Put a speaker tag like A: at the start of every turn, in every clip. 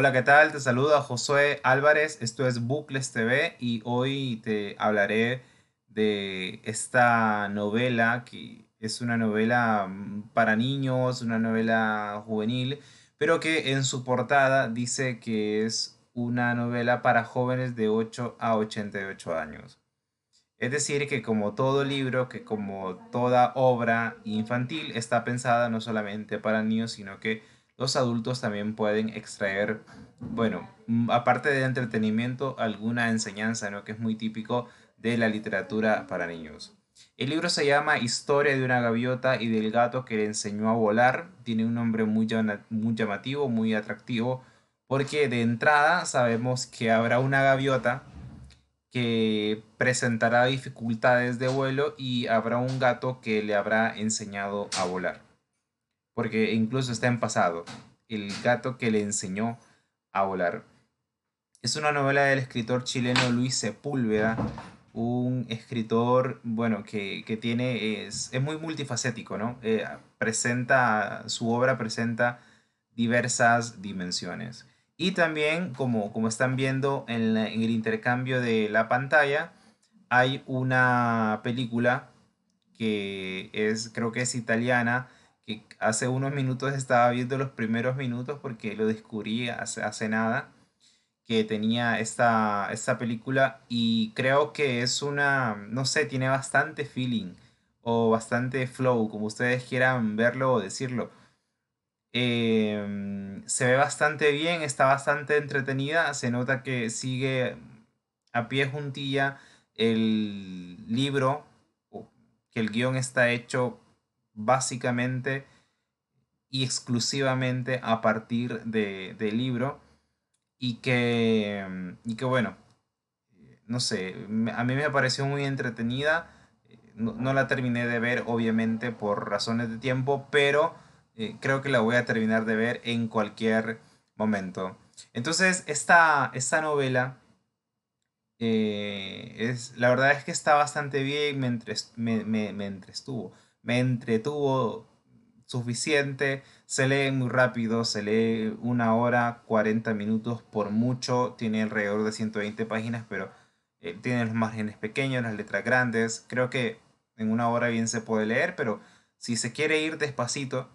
A: Hola, ¿qué tal? Te saluda Josué Álvarez, esto es Bucles TV y hoy te hablaré de esta novela que es una novela mm, para niños, una novela juvenil, pero que en su portada dice que es una novela para jóvenes de 8 a 88 años. Es decir, que como todo libro, que como toda obra infantil, está pensada no solamente para niños, sino que los adultos también pueden extraer, bueno, mm, aparte de entretenimiento, alguna enseñanza, ¿no? Que es muy típico de la literatura para niños. El libro se llama Historia de una gaviota y del gato que le enseñó a volar. Tiene un nombre muy, muy llamativo, muy atractivo, porque de entrada sabemos que habrá una gaviota que presentará dificultades de vuelo y habrá un gato que le habrá enseñado a volar porque incluso está en pasado, el gato que le enseñó a volar. Es una novela del escritor chileno Luis Sepúlveda, un escritor, bueno, que, tiene, es, muy multifacético, ¿no? Eh, presenta, su obra presenta diversas dimensiones. Y también, como, como están viendo en, en el intercambio de la pantalla, hay una película que es, creo que es italiana, hace unos minutos estaba viendo los primeros minutos porque lo descubrí hace, hace nada, que tenía esta, esta película y creo que es una, no sé, tiene bastante feeling o bastante flow, como ustedes quieran verlo o decirlo. Em, se ve bastante bien, está bastante entretenida, se nota que sigue a pie juntilla el libro, que el guion está hecho básicamente y exclusivamente a partir de, del libro. Y que, y que bueno, no sé, a mí me pareció muy entretenida, no, la terminé de ver obviamente por razones de tiempo, pero eh, creo que la voy a terminar de ver en cualquier momento. Entonces, esta, esta novela, eh, es, la verdad es que está bastante bien, me, me, me, me entrestuvo me entretuvo suficiente, se lee muy rápido, se lee una hora, 40 minutos por mucho, tiene alrededor de 120 páginas, pero eh, tiene los márgenes pequeños, las letras grandes, creo que en una hora bien se puede leer, pero si se quiere ir despacito,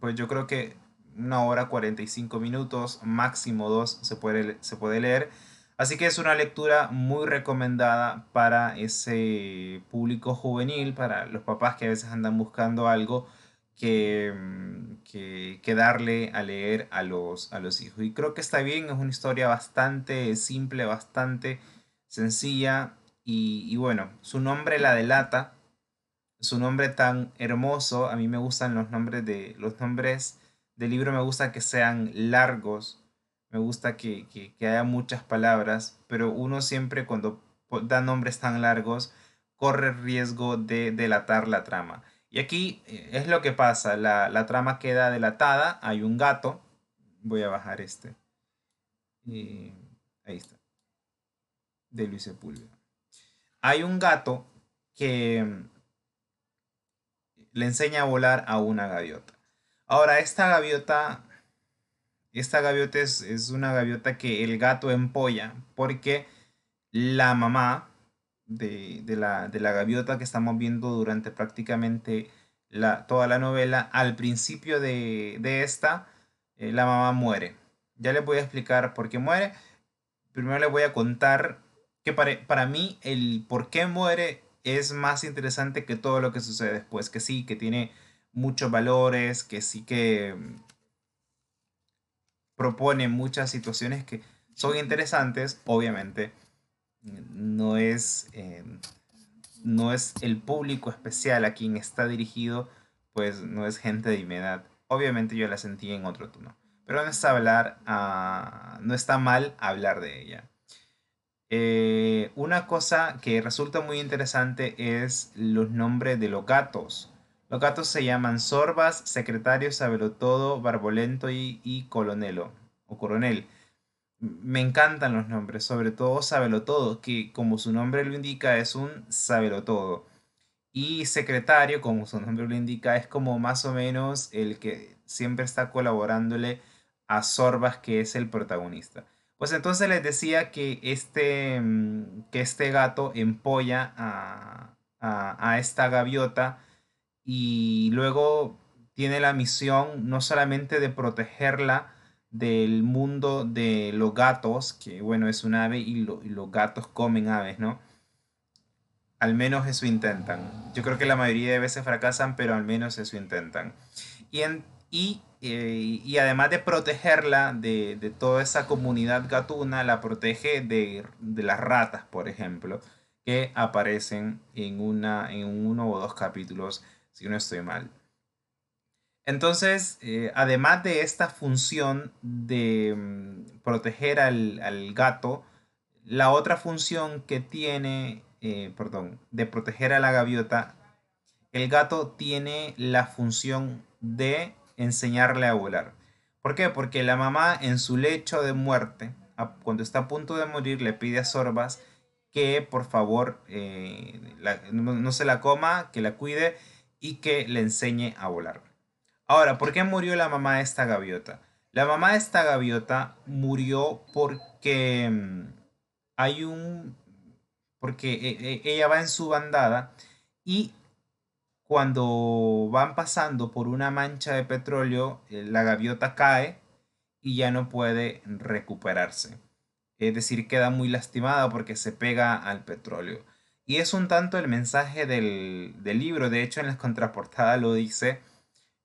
A: pues yo creo que una hora 45 minutos, máximo dos se puede, se puede leer Así que es una lectura muy recomendada para ese público juvenil, para los papás que a veces andan buscando algo que, mm, que, darle a leer a los, a los hijos. Y creo que está bien, es una historia bastante simple, bastante sencilla. Y, y bueno, su nombre la delata, su nombre tan hermoso, a mí me gustan los nombres de los nombres del libro, me gusta que sean largos me gusta que, haya muchas palabras, pero uno siempre cuando da nombres tan largos corre riesgo de delatar la trama. Y aquí eh, es lo que pasa, la, trama queda delatada, hay un gato, voy a bajar este, y ahí está, de Luis Sepúlveda. Hay un gato que mm, le enseña a volar a una gaviota. Ahora, esta gaviota esta gaviota es, una gaviota que el gato empolla porque la mamá de, la, gaviota que estamos viendo durante prácticamente la, toda la novela, al principio de, esta, eh, la mamá muere. Ya les voy a explicar por qué muere. Primero les voy a contar que para, para mí el por qué muere es más interesante que todo lo que sucede después. Que sí, que tiene muchos valores, que sí que propone muchas situaciones que son interesantes, obviamente no es, eh, no es el público especial a quien está dirigido, pues no es gente de mi edad. Obviamente yo la sentí en otro tono, pero no está, hablar, ah, no está mal hablar de ella. Eh, una cosa que resulta muy interesante es los nombres de los gatos. Los gatos se llaman Sorbas, Secretario, Sabelotodo, Barbolento y, y Colonelo o Coronel. Me encantan los nombres, sobre todo Sabelotodo, que como su nombre lo indica es un Sabelotodo. Y Secretario, como su nombre lo indica, es como más o menos el que siempre está colaborándole a Sorbas, que es el protagonista. Pues entonces les decía que este, mm, que este gato empolla a, a, esta gaviota y luego tiene la misión no solamente de protegerla del mundo de los gatos, que bueno, es un ave y, los gatos comen aves, ¿no? Al menos eso intentan. Yo creo que la mayoría de veces fracasan, pero al menos eso intentan. Y, en, y, eh, y además de protegerla de, de, toda esa comunidad gatuna, la protege de, de, las ratas, por ejemplo, que aparecen en, una, en uno o dos capítulos, si no estoy mal. Entonces, eh, además de esta función de mm, proteger al, al, gato, la otra función que tiene, eh, perdón, de proteger a la gaviota, el gato tiene la función de enseñarle a volar. ¿Por qué? Porque la mamá en su lecho de muerte, cuando está a punto de morir, le pide a Sorbas que por favor eh, no, se la coma, que la cuide y que le enseñe a volar. Ahora, ¿por qué murió la mamá de esta gaviota? La mamá de esta gaviota murió porque mm, hay un... porque e, e, ella va en su bandada y cuando van pasando por una mancha de petróleo, eh, la gaviota cae y ya no puede recuperarse. Es decir, queda muy lastimada porque se pega al petróleo. Y es un tanto el mensaje del, libro, de hecho en la contraportada lo dice,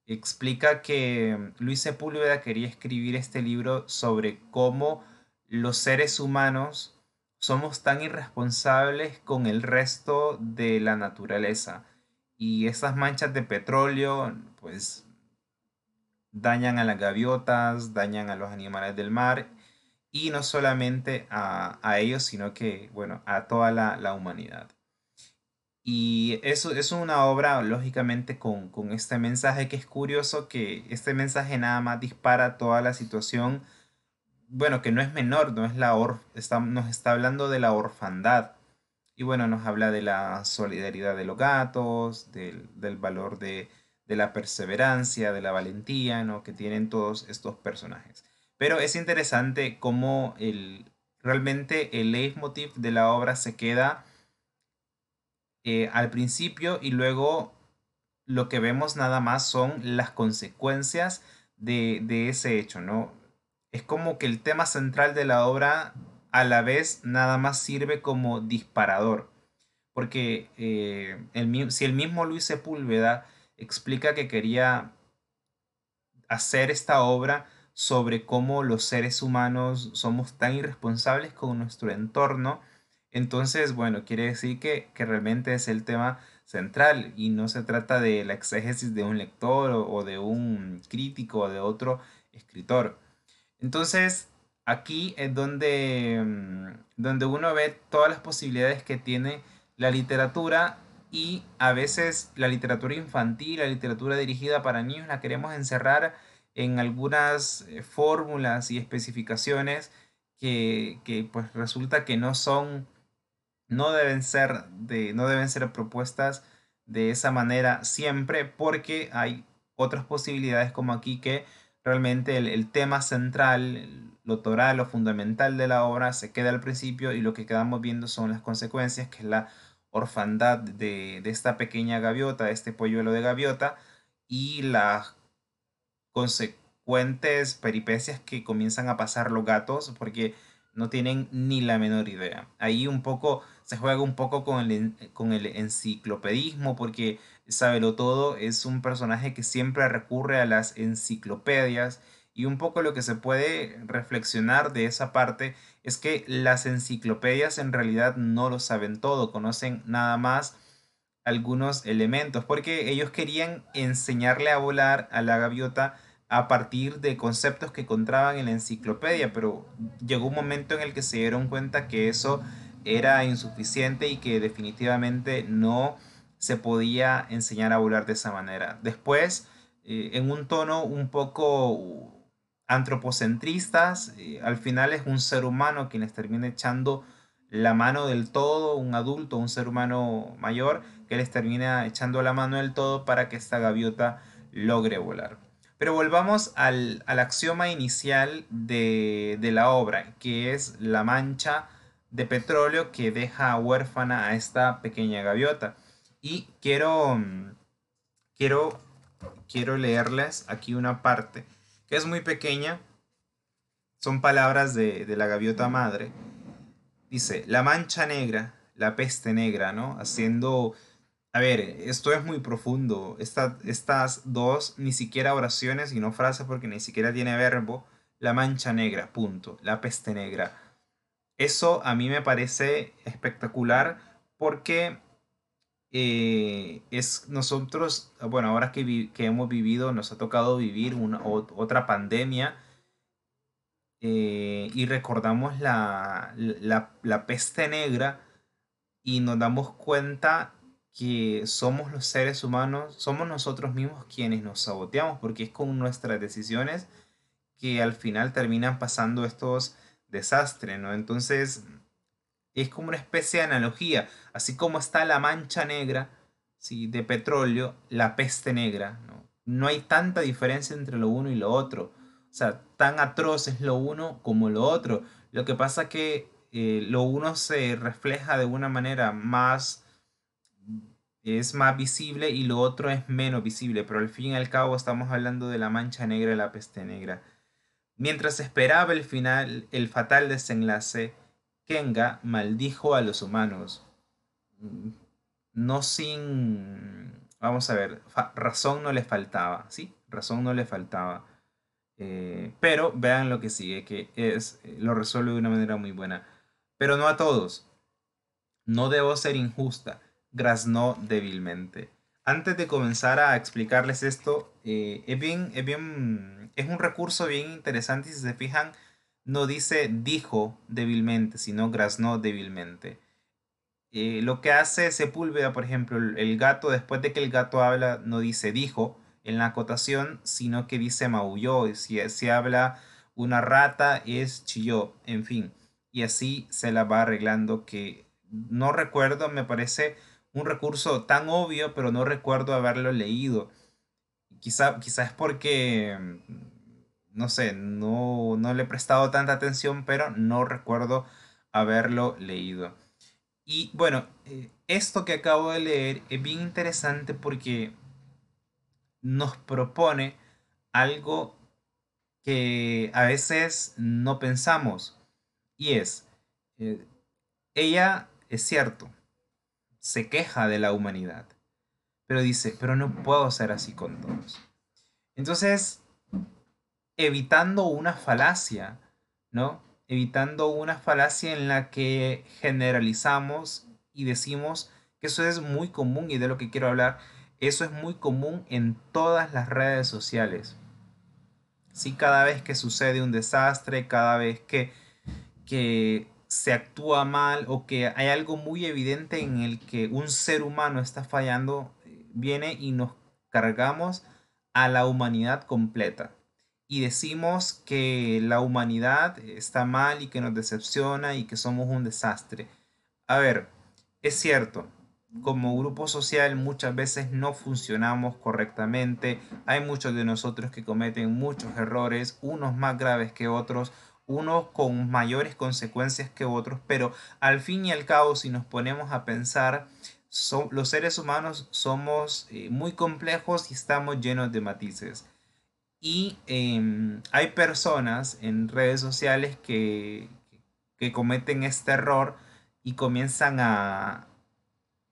A: explica que Luis Sepúlveda quería escribir este libro sobre cómo los seres humanos somos tan irresponsables con el resto de la naturaleza. Y esas manchas de petróleo, pues dañan a las gaviotas, dañan a los animales del mar y no solamente a, ellos, sino que, bueno, a toda la, humanidad. Y eso, es una obra, lógicamente, con, con, este mensaje que es curioso, que este mensaje nada más dispara toda la situación, bueno, que no es menor, no es la or, está, nos está hablando de la orfandad y bueno, nos habla de la solidaridad de los gatos, del, valor de, la perseverancia, de la valentía, ¿no? Que tienen todos estos personajes. Pero es interesante cómo el, realmente el leitmotiv de la obra se queda eh, al principio y luego lo que vemos nada más son las consecuencias de, de, ese hecho, ¿no? Es como que el tema central de la obra a la vez nada más sirve como disparador. Porque eh, si el mismo Luis Sepúlveda explica que quería hacer esta obra sobre cómo los seres humanos somos tan irresponsables con nuestro entorno, entonces, bueno, quiere decir que, realmente es el tema central y no se trata de la exégesis de un lector o, o de un crítico o de otro escritor. Entonces, aquí es donde, mm, donde uno ve todas las posibilidades que tiene la literatura y a veces la literatura infantil, la literatura dirigida para niños, la queremos encerrar en algunas eh, fórmulas y especificaciones que, que, pues resulta que no son, no deben ser de, no deben ser propuestas de esa manera siempre porque hay otras posibilidades como aquí que realmente el, el tema central, lo toral, lo fundamental de la obra se queda al principio y lo que quedamos viendo son las consecuencias, que es la orfandad de, esta pequeña gaviota, de este polluelo de gaviota, y las consecuentes peripecias que comienzan a pasar los gatos, porque no tienen ni la menor idea. Ahí un poco se juega un poco con el, con el enciclopedismo, porque Sabelo Todo es un personaje que siempre recurre a las enciclopedias y un poco lo que se puede reflexionar de esa parte es que las enciclopedias en realidad no lo saben todo, conocen nada más algunos elementos, porque ellos querían enseñarle a volar a la gaviota a partir de conceptos que encontraban en la enciclopedia, pero llegó un momento en el que se dieron cuenta que eso era insuficiente y que definitivamente no se podía enseñar a volar de esa manera. Después, eh, en un tono un poco antropocentristas, eh, al final es un ser humano quien les termina echando la mano del todo, un adulto, un ser humano mayor, que les termina echando la mano del todo para que esta gaviota logre volar. Pero volvamos al, axioma inicial de, la obra, que es la mancha de petróleo que deja huérfana a esta pequeña gaviota. Y quiero, quiero, quiero leerles aquí una parte que es muy pequeña. Son palabras de, de la gaviota madre. Dice, la mancha negra, la peste negra, ¿no? Haciendo a ver, esto es muy profundo. estas dos, ni siquiera oraciones y no frases porque ni siquiera tiene verbo. La mancha negra, punto. La peste negra. Eso a mí me parece espectacular porque eh, es nosotros, bueno, ahora que, que, hemos vivido, nos ha tocado vivir una, otra pandemia eh, y recordamos la, la, la peste negra y nos damos cuenta que somos los seres humanos, somos nosotros mismos quienes nos saboteamos, porque es con nuestras decisiones que al final terminan pasando estos desastres, ¿no? Entonces, es como una especie de analogía, así como está la mancha negra, ¿sí? De petróleo, la peste negra, ¿no? No hay tanta diferencia entre lo uno y lo otro. O sea, tan atroz es lo uno como lo otro. Lo que pasa que eh, lo uno se refleja de una manera más es más visible y lo otro es menos visible, pero al fin y al cabo estamos hablando de la mancha negra y la peste negra. Mientras esperaba el final, el fatal desenlace, Kenga maldijo a los humanos. Mm, no sin... Vamos a ver, razón no le faltaba, ¿sí? Razón no le faltaba. Eh, pero vean lo que sigue, que es, lo resuelve de una manera muy buena. Pero no a todos. No debo ser injusta graznó débilmente. Antes de comenzar a explicarles esto, eh, es, bien, es, bien, es un recurso bien interesante y si se fijan, no dice dijo débilmente, sino graznó débilmente. Eh, lo que hace Sepúlveda, por ejemplo, el, gato, después de que el gato habla, no dice dijo en la acotación, sino que dice maulló. Si, si habla una rata, es chilló, en fin. Y así se la va arreglando que no recuerdo, me parece un recurso tan obvio, pero no recuerdo haberlo leído. Quizá, quizá es porque, mm, no sé, no, no le he prestado tanta atención, pero no recuerdo haberlo leído. Y bueno, eh, esto que acabo de leer es bien interesante porque nos propone algo que a veces no pensamos. Y es, eh, ella es cierto, se queja de la humanidad. Pero dice, pero no puedo ser así con todos. Entonces, evitando una falacia, ¿no? Evitando una falacia en la que generalizamos y decimos que eso es muy común y de lo que quiero hablar, eso es muy común en todas las redes sociales. Sí, cada vez que sucede un desastre, cada vez que, que se actúa mal o que hay algo muy evidente en el que un ser humano está fallando, viene y nos cargamos a la humanidad completa. Y decimos que la humanidad está mal y que nos decepciona y que somos un desastre. A ver, es cierto, como grupo social muchas veces no funcionamos correctamente. Hay muchos de nosotros que cometen muchos errores, unos más graves que otros, unos con mayores consecuencias que otros, pero al fin y al cabo, si nos ponemos a pensar, los seres humanos somos eh, muy complejos y estamos llenos de matices. Y em, hay personas en redes sociales que, que cometen este error y comienzan a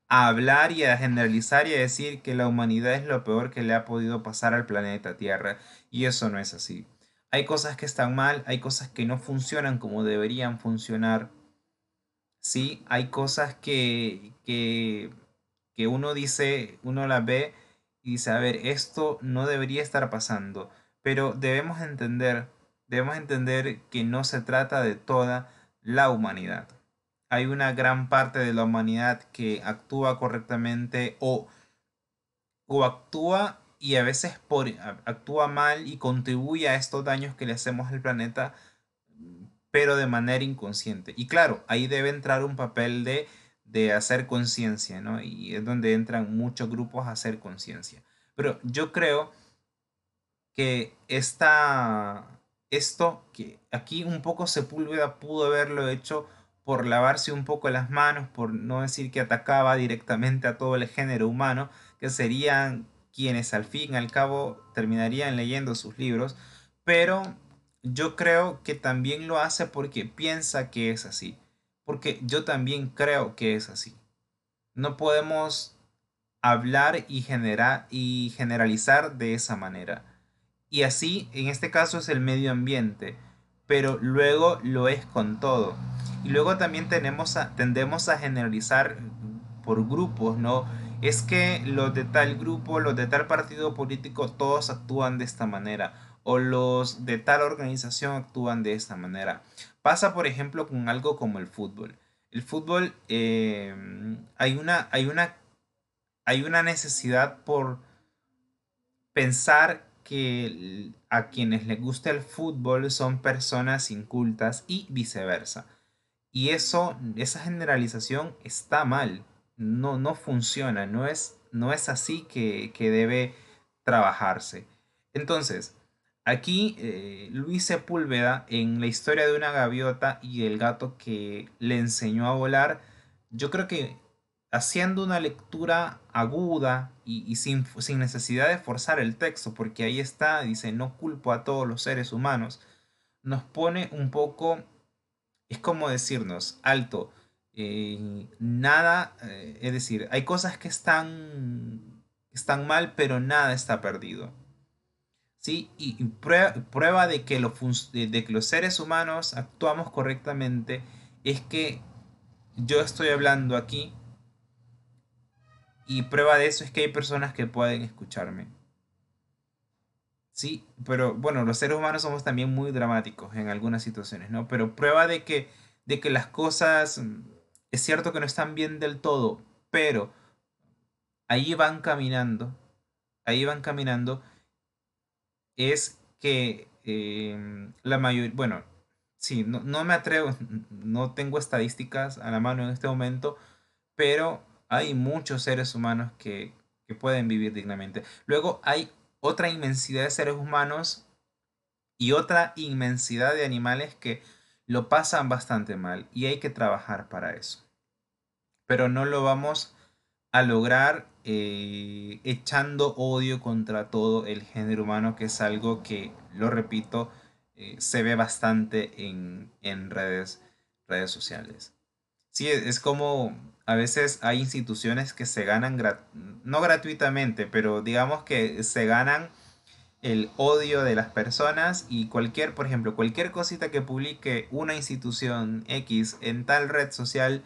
A: hablar y a generalizar y a decir que la humanidad es lo peor que le ha podido pasar al planeta Tierra. Y eso no es así. Hay cosas que están mal, hay cosas que no funcionan como deberían funcionar. Sí, hay cosas que, que, que uno dice, uno las ve y dice, a ver, esto no debería estar pasando. Pero debemos entender, debemos entender que no se trata de toda la humanidad. Hay una gran parte de la humanidad que actúa correctamente o, o actúa y a veces por, actúa mal y contribuye a estos daños que le hacemos al planeta, pero de manera inconsciente. Y claro, ahí debe entrar un papel de, de hacer conciencia, ¿no? Y es donde entran muchos grupos a hacer conciencia. Pero yo creo que esta, esto, que aquí un poco Sepúlveda pudo haberlo hecho por lavarse un poco las manos, por no decir que atacaba directamente a todo el género humano, que serían quienes al fin y al cabo terminarían leyendo sus libros, pero yo creo que también lo hace porque piensa que es así, porque yo también creo que es así. No podemos hablar y, generar, y generalizar de esa manera. Y así, en este caso es el medio ambiente, pero luego lo es con todo. Y luego también tenemos tendemos a generalizar por grupos, ¿no? Es que los de tal grupo, los de tal partido político, todos actúan de esta manera. O los de tal organización actúan de esta manera. Pasa, por ejemplo, con algo como el fútbol. El fútbol, eh, hay, una, hay, una, hay una necesidad por pensar que a quienes les gusta el fútbol son personas incultas y viceversa. Y eso, esa generalización está mal, no, no funciona, no es, no es así que, debe trabajarse. Entonces, aquí eh, Luis Sepúlveda, en la historia de una gaviota y el gato que le enseñó a volar, yo creo que haciendo una lectura aguda y, sin, sin, necesidad de forzar el texto, porque ahí está, dice, no culpo a todos los seres humanos, nos pone un poco es como decirnos, alto, eh, nada, eh, es decir, hay cosas que están, están mal, pero nada está perdido. ¿Sí? Y, prueba, de, que de que los seres humanos actuamos correctamente es que yo estoy hablando aquí y prueba de eso es que hay personas que pueden escucharme. Sí, pero bueno, los seres humanos somos también muy dramáticos en algunas situaciones, ¿no? Pero prueba de que, de que las cosas, es cierto que no están bien del todo, pero ahí van caminando, ahí van caminando, es que em, la mayoría, bueno, sí, no, no me atrevo, no tengo estadísticas a la mano en este momento, pero hay muchos seres humanos que, que pueden vivir dignamente. Luego hay otra inmensidad de seres humanos y otra inmensidad de animales que lo pasan bastante mal y hay que trabajar para eso. Pero no lo vamos a lograr eh, echando odio contra todo el género humano, que es algo que, lo repito, eh, se ve bastante en, redes, redes sociales. Sí, es como a veces hay instituciones que se ganan, no gratuitamente, pero digamos que se ganan el odio de las personas y cualquier, por ejemplo, cualquier cosita que publique una institución X en tal red social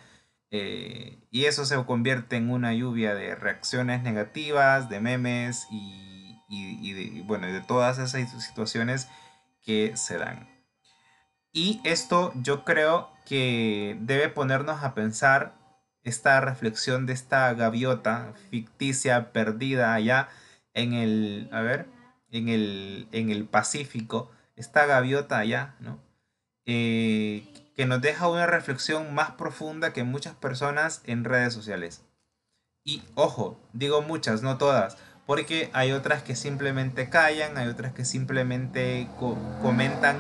A: eh, y eso se convierte en una lluvia de reacciones negativas, de memes y, y bueno, de todas esas situaciones que se dan. Y esto yo creo que debe ponernos a pensar esta reflexión de esta gaviota ficticia perdida allá en el, a ver, en el, en el Pacífico, esta gaviota allá, ¿no? Eh, que nos deja una reflexión más profunda que muchas personas en redes sociales. Y ojo, digo muchas, no todas, porque hay otras que simplemente callan, hay otras que simplemente comentan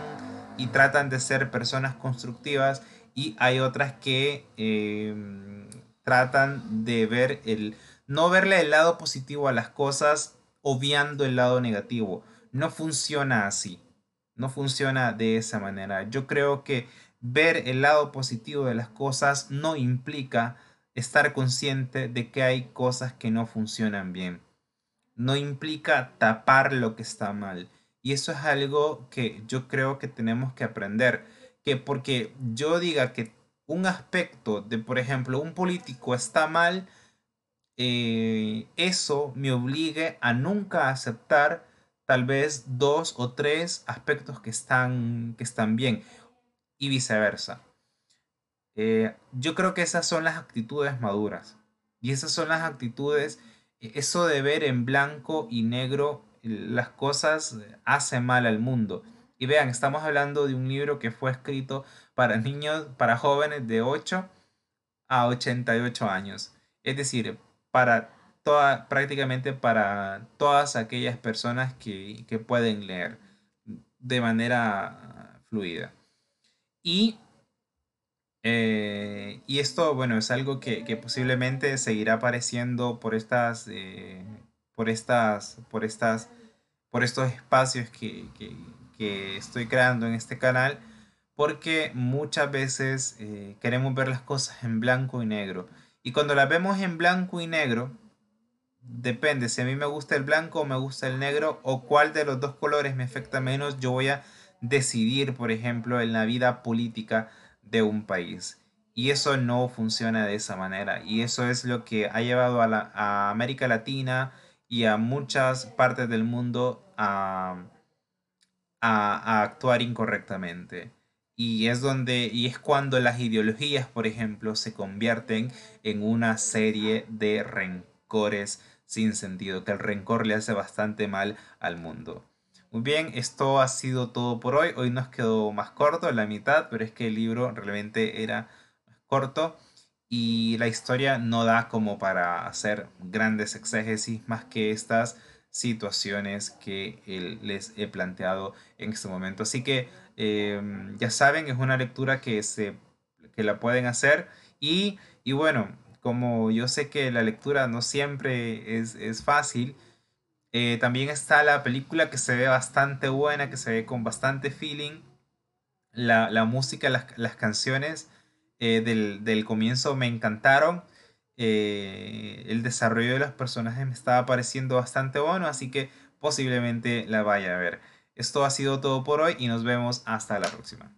A: y tratan de ser personas constructivas y hay otras que em, tratan de ver el, no verle el lado positivo a las cosas obviando el lado negativo. No funciona así, no funciona de esa manera. Yo creo que ver el lado positivo de las cosas no implica estar consciente de que hay cosas que no funcionan bien. No implica tapar lo que está mal. Y eso es algo que yo creo que tenemos que aprender que porque yo diga que un aspecto de, por ejemplo, un político está mal, eh, eso me obligue a nunca aceptar tal vez dos o tres aspectos que están, que están bien y viceversa. Eh, yo creo que esas son las actitudes maduras y esas son las actitudes, eso de ver en blanco y negro las cosas hace mal al mundo. Y vean, estamos hablando de un libro que fue escrito para niños, para jóvenes de 8 a 88 años. Es decir, para prácticamente para todas aquellas personas que, que pueden leer de manera fluida. Y eh, y esto, bueno, es algo que, posiblemente seguirá apareciendo por estas, eh, por estas, por estas, por estos espacios que, estoy creando en este canal, porque muchas veces eh, queremos ver las cosas en blanco y negro. Y cuando las vemos en blanco y negro, depende si a mí me gusta el blanco o me gusta el negro o cuál de los dos colores me afecta menos, yo voy a decidir, por ejemplo, en la vida política de un país. Y eso no funciona de esa manera. Y eso es lo que ha llevado a, la, América Latina y a muchas partes del mundo a, a, actuar incorrectamente. Y es donde, y es cuando las ideologías, por ejemplo, se convierten en una serie de rencores sin sentido, que el rencor le hace bastante mal al mundo. Muy bien, esto ha sido todo por hoy. Hoy nos quedó más corto, la mitad, pero es que el libro realmente era corto y la historia no da como para hacer grandes exégesis más que estas situaciones que les he planteado en este momento. Así que em, ya saben, es una lectura que, se, que la pueden hacer y, y bueno, como yo sé que la lectura no siempre es, es fácil, eh, también está la película que se ve bastante buena, que se ve con bastante feeling. La, música, las, canciones eh, del, comienzo me encantaron. Eh, el desarrollo de los personajes me estaba pareciendo bastante bueno, así que posiblemente la vaya a ver. Esto ha sido todo por hoy y nos vemos hasta la próxima.